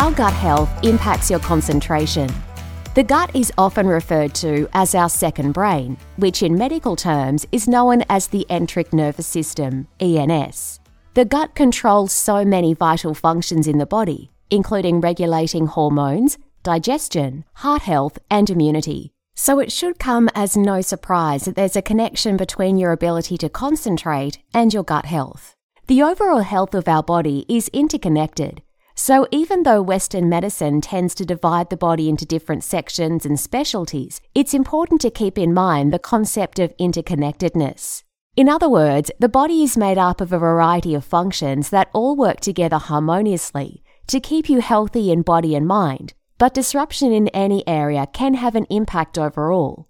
How gut health impacts your concentration. The gut is often referred to as our second brain, which in medical terms is known as the enteric nervous system, ENS. The gut controls so many vital functions in the body, including regulating hormones, digestion, heart health, and immunity. So it should come as no surprise that there's a connection between your ability to concentrate and your gut health. The overall health of our body is interconnected, so, even though Western medicine tends to divide the body into different sections and specialties, it's important to keep in mind the concept of interconnectedness. In other words, the body is made up of a variety of functions that all work together harmoniously to keep you healthy in body and mind, but disruption in any area can have an impact overall.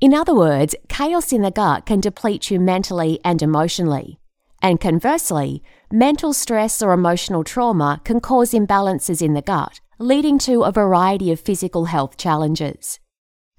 In other words, chaos in the gut can deplete you mentally and emotionally. And conversely, mental stress or emotional trauma can cause imbalances in the gut, leading to a variety of physical health challenges.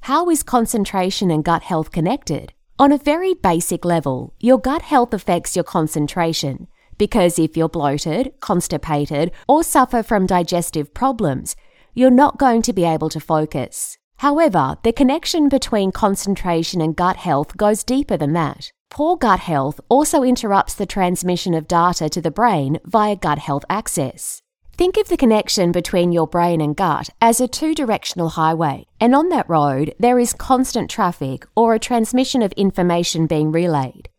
How is concentration and gut health connected? On a very basic level, your gut health affects your concentration because if you're bloated, constipated, or suffer from digestive problems, you're not going to be able to focus. However, the connection between concentration and gut health goes deeper than that. Poor gut health also interrupts the transmission of data to the brain via gut health axis. Think of the connection between your brain and gut as a two directional highway, and on that road there is constant traffic or a transmission of information being relayed.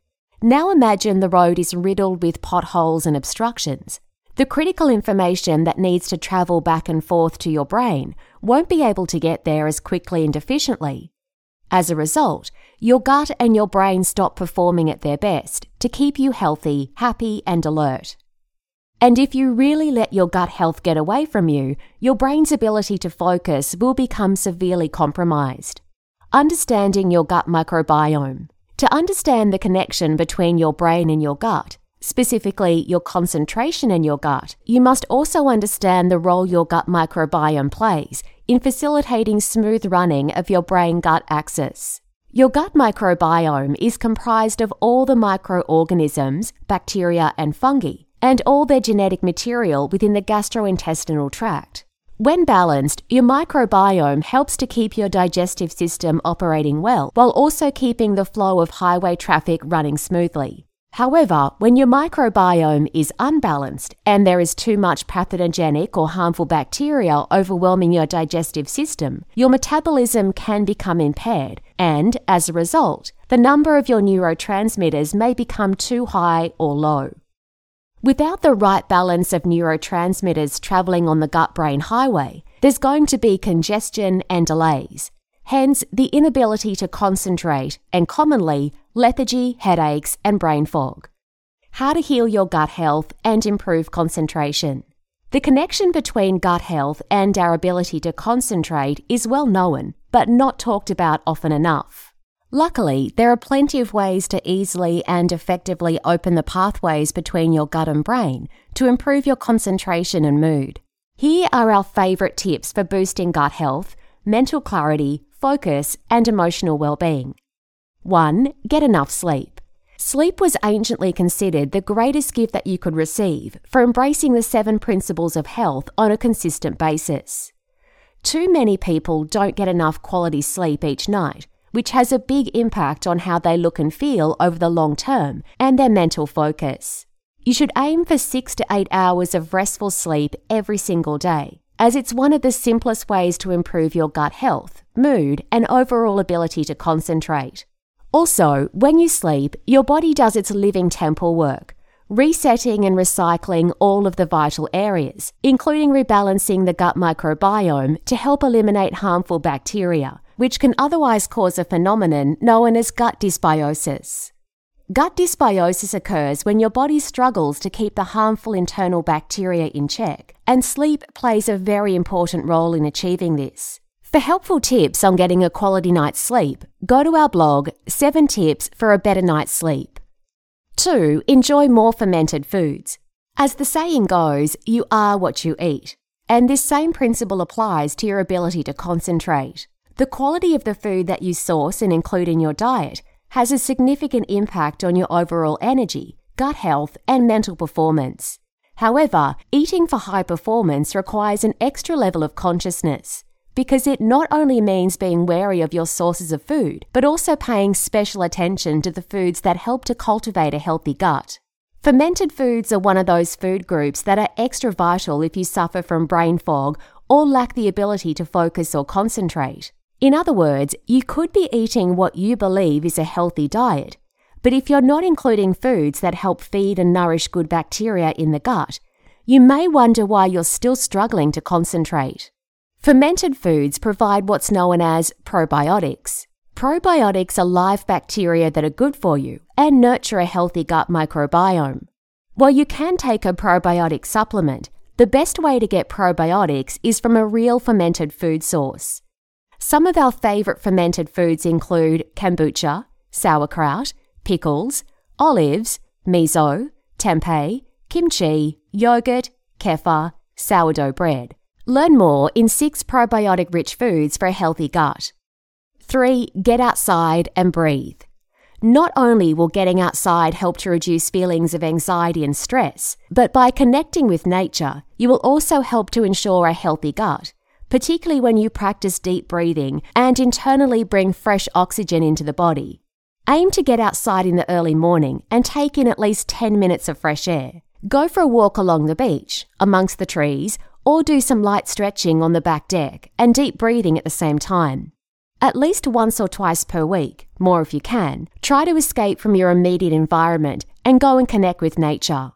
Now imagine the road is riddled with potholes and obstructions. The critical information that needs to travel back and forth to your brain won't be able to get there as quickly and efficiently. As a result, your gut and your brain stop performing at their best to keep you healthy, happy, and alert. And if you really let your gut health get away from you, your brain's ability to focus will become severely compromised. Understanding your gut microbiome. To understand the connection between your brain and your gut, specifically your concentration in your gut, you must also understand the role your gut microbiome plays in facilitating smooth running of your brain gut axis. Your gut microbiome is comprised of all the microorganisms, bacteria, and fungi, and all their genetic material within the gastrointestinal tract. When balanced, your microbiome helps to keep your digestive system operating well while also keeping the flow of highway traffic running smoothly. However, when your microbiome is unbalanced and there is too much pathogenic or harmful bacteria overwhelming your digestive system, your metabolism can become impaired, and as a result, the number of your neurotransmitters may become too high or low. Without the right balance of neurotransmitters traveling on the gut brain highway, there's going to be congestion and delays, hence the inability to concentrate and commonly lethargy, headaches, and brain fog. How to heal your gut health and improve concentration. The connection between gut health and our ability to concentrate is well known, but not talked about often enough. Luckily, there are plenty of ways to easily and effectively open the pathways between your gut and brain to improve your concentration and mood. Here are our favourite tips for boosting gut health, mental clarity, focus, and emotional well-being. 1. Get enough sleep. Sleep was anciently considered the greatest gift that you could receive for embracing the seven principles of health on a consistent basis. Too many people don't get enough quality sleep each night, which has a big impact on how they look and feel over the long term and their mental focus. You should aim for six to eight hours of restful sleep every single day, as it's one of the simplest ways to improve your gut health, mood, and overall ability to concentrate. Also, when you sleep, your body does its living temple work, resetting and recycling all of the vital areas, including rebalancing the gut microbiome to help eliminate harmful bacteria, which can otherwise cause a phenomenon known as gut dysbiosis. Gut dysbiosis occurs when your body struggles to keep the harmful internal bacteria in check, and sleep plays a very important role in achieving this. For helpful tips on getting a quality night's sleep, go to our blog 7 Tips for a Better Night's Sleep. 2. Enjoy more fermented foods. As the saying goes, you are what you eat. And this same principle applies to your ability to concentrate. The quality of the food that you source and include in your diet has a significant impact on your overall energy, gut health, and mental performance. However, eating for high performance requires an extra level of consciousness because it not only means being wary of your sources of food, but also paying special attention to the foods that help to cultivate a healthy gut. Fermented foods are one of those food groups that are extra vital if you suffer from brain fog or lack the ability to focus or concentrate. In other words, you could be eating what you believe is a healthy diet, but if you're not including foods that help feed and nourish good bacteria in the gut, you may wonder why you're still struggling to concentrate. Fermented foods provide what's known as probiotics. Probiotics are live bacteria that are good for you and nurture a healthy gut microbiome. While you can take a probiotic supplement, the best way to get probiotics is from a real fermented food source. Some of our favourite fermented foods include kombucha, sauerkraut, pickles, olives, miso, tempeh, kimchi, yogurt, kefir, sourdough bread. Learn more in 6 probiotic rich foods for a healthy gut. 3. Get outside and breathe. Not only will getting outside help to reduce feelings of anxiety and stress, but by connecting with nature, you will also help to ensure a healthy gut particularly when you practice deep breathing and internally bring fresh oxygen into the body. Aim to get outside in the early morning and take in at least 10 minutes of fresh air. Go for a walk along the beach, amongst the trees, or do some light stretching on the back deck and deep breathing at the same time. At least once or twice per week, more if you can, try to escape from your immediate environment and go and connect with nature.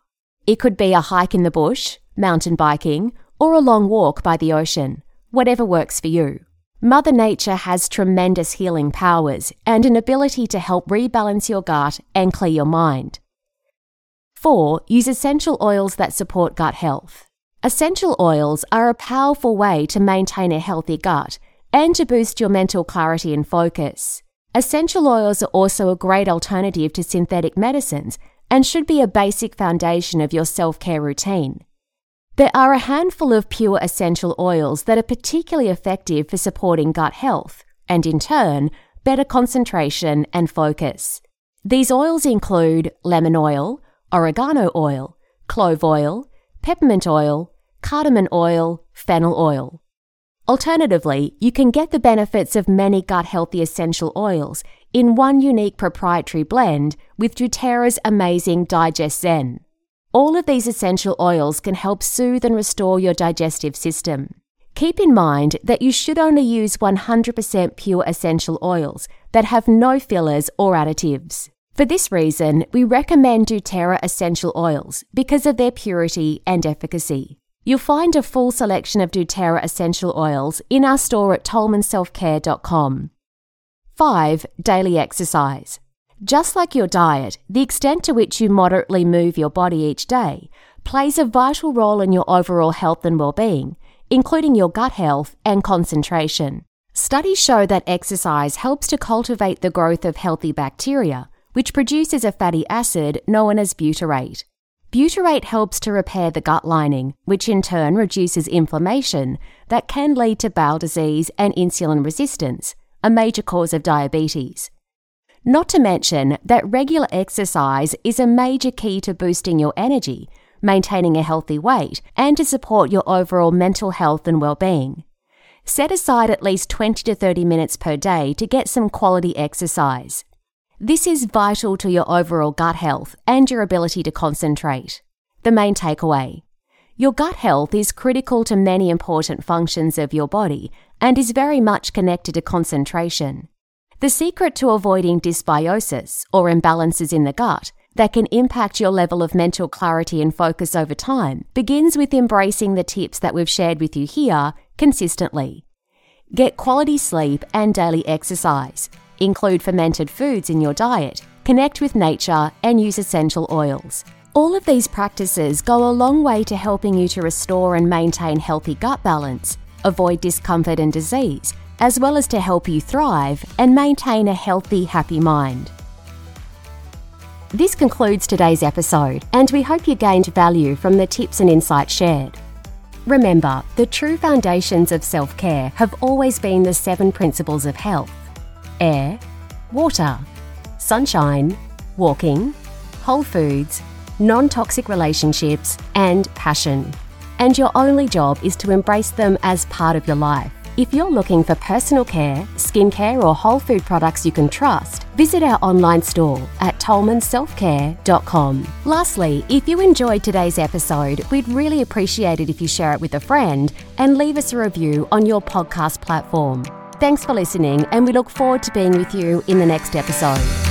It could be a hike in the bush, mountain biking, or a long walk by the ocean whatever works for you. Mother Nature has tremendous healing powers and an ability to help rebalance your gut and clear your mind. 4. Use essential oils that support gut health. Essential oils are a powerful way to maintain a healthy gut and to boost your mental clarity and focus. Essential oils are also a great alternative to synthetic medicines and should be a basic foundation of your self care routine. There are a handful of pure essential oils that are particularly effective for supporting gut health and, in turn, better concentration and focus. These oils include lemon oil, oregano oil, clove oil, peppermint oil, cardamom oil, fennel oil. Alternatively, you can get the benefits of many gut healthy essential oils in one unique proprietary blend with doTERRA's amazing Digest Zen. All of these essential oils can help soothe and restore your digestive system. Keep in mind that you should only use 100% pure essential oils that have no fillers or additives. For this reason, we recommend doTERRA essential oils because of their purity and efficacy. You'll find a full selection of doTERRA essential oils in our store at tolmanselfcare.com. 5. Daily exercise. Just like your diet, the extent to which you moderately move your body each day plays a vital role in your overall health and well-being, including your gut health and concentration. Studies show that exercise helps to cultivate the growth of healthy bacteria, which produces a fatty acid known as butyrate. Butyrate helps to repair the gut lining, which in turn reduces inflammation that can lead to bowel disease and insulin resistance, a major cause of diabetes. Not to mention that regular exercise is a major key to boosting your energy, maintaining a healthy weight, and to support your overall mental health and well-being. Set aside at least 20 to 30 minutes per day to get some quality exercise. This is vital to your overall gut health and your ability to concentrate. The main takeaway Your gut health is critical to many important functions of your body and is very much connected to concentration. The secret to avoiding dysbiosis, or imbalances in the gut, that can impact your level of mental clarity and focus over time begins with embracing the tips that we've shared with you here consistently. Get quality sleep and daily exercise. Include fermented foods in your diet. Connect with nature and use essential oils. All of these practices go a long way to helping you to restore and maintain healthy gut balance, avoid discomfort and disease, as well as to help you thrive and maintain a healthy, happy mind. This concludes today's episode, and we hope you gained value from the tips and insights shared. Remember, the true foundations of self care have always been the seven principles of health air, water, sunshine, walking, whole foods, non toxic relationships, and passion. And your only job is to embrace them as part of your life. If you're looking for personal care, skincare, or whole food products you can trust, visit our online store at tolmanselfcare.com. Lastly, if you enjoyed today's episode, we'd really appreciate it if you share it with a friend and leave us a review on your podcast platform. Thanks for listening, and we look forward to being with you in the next episode.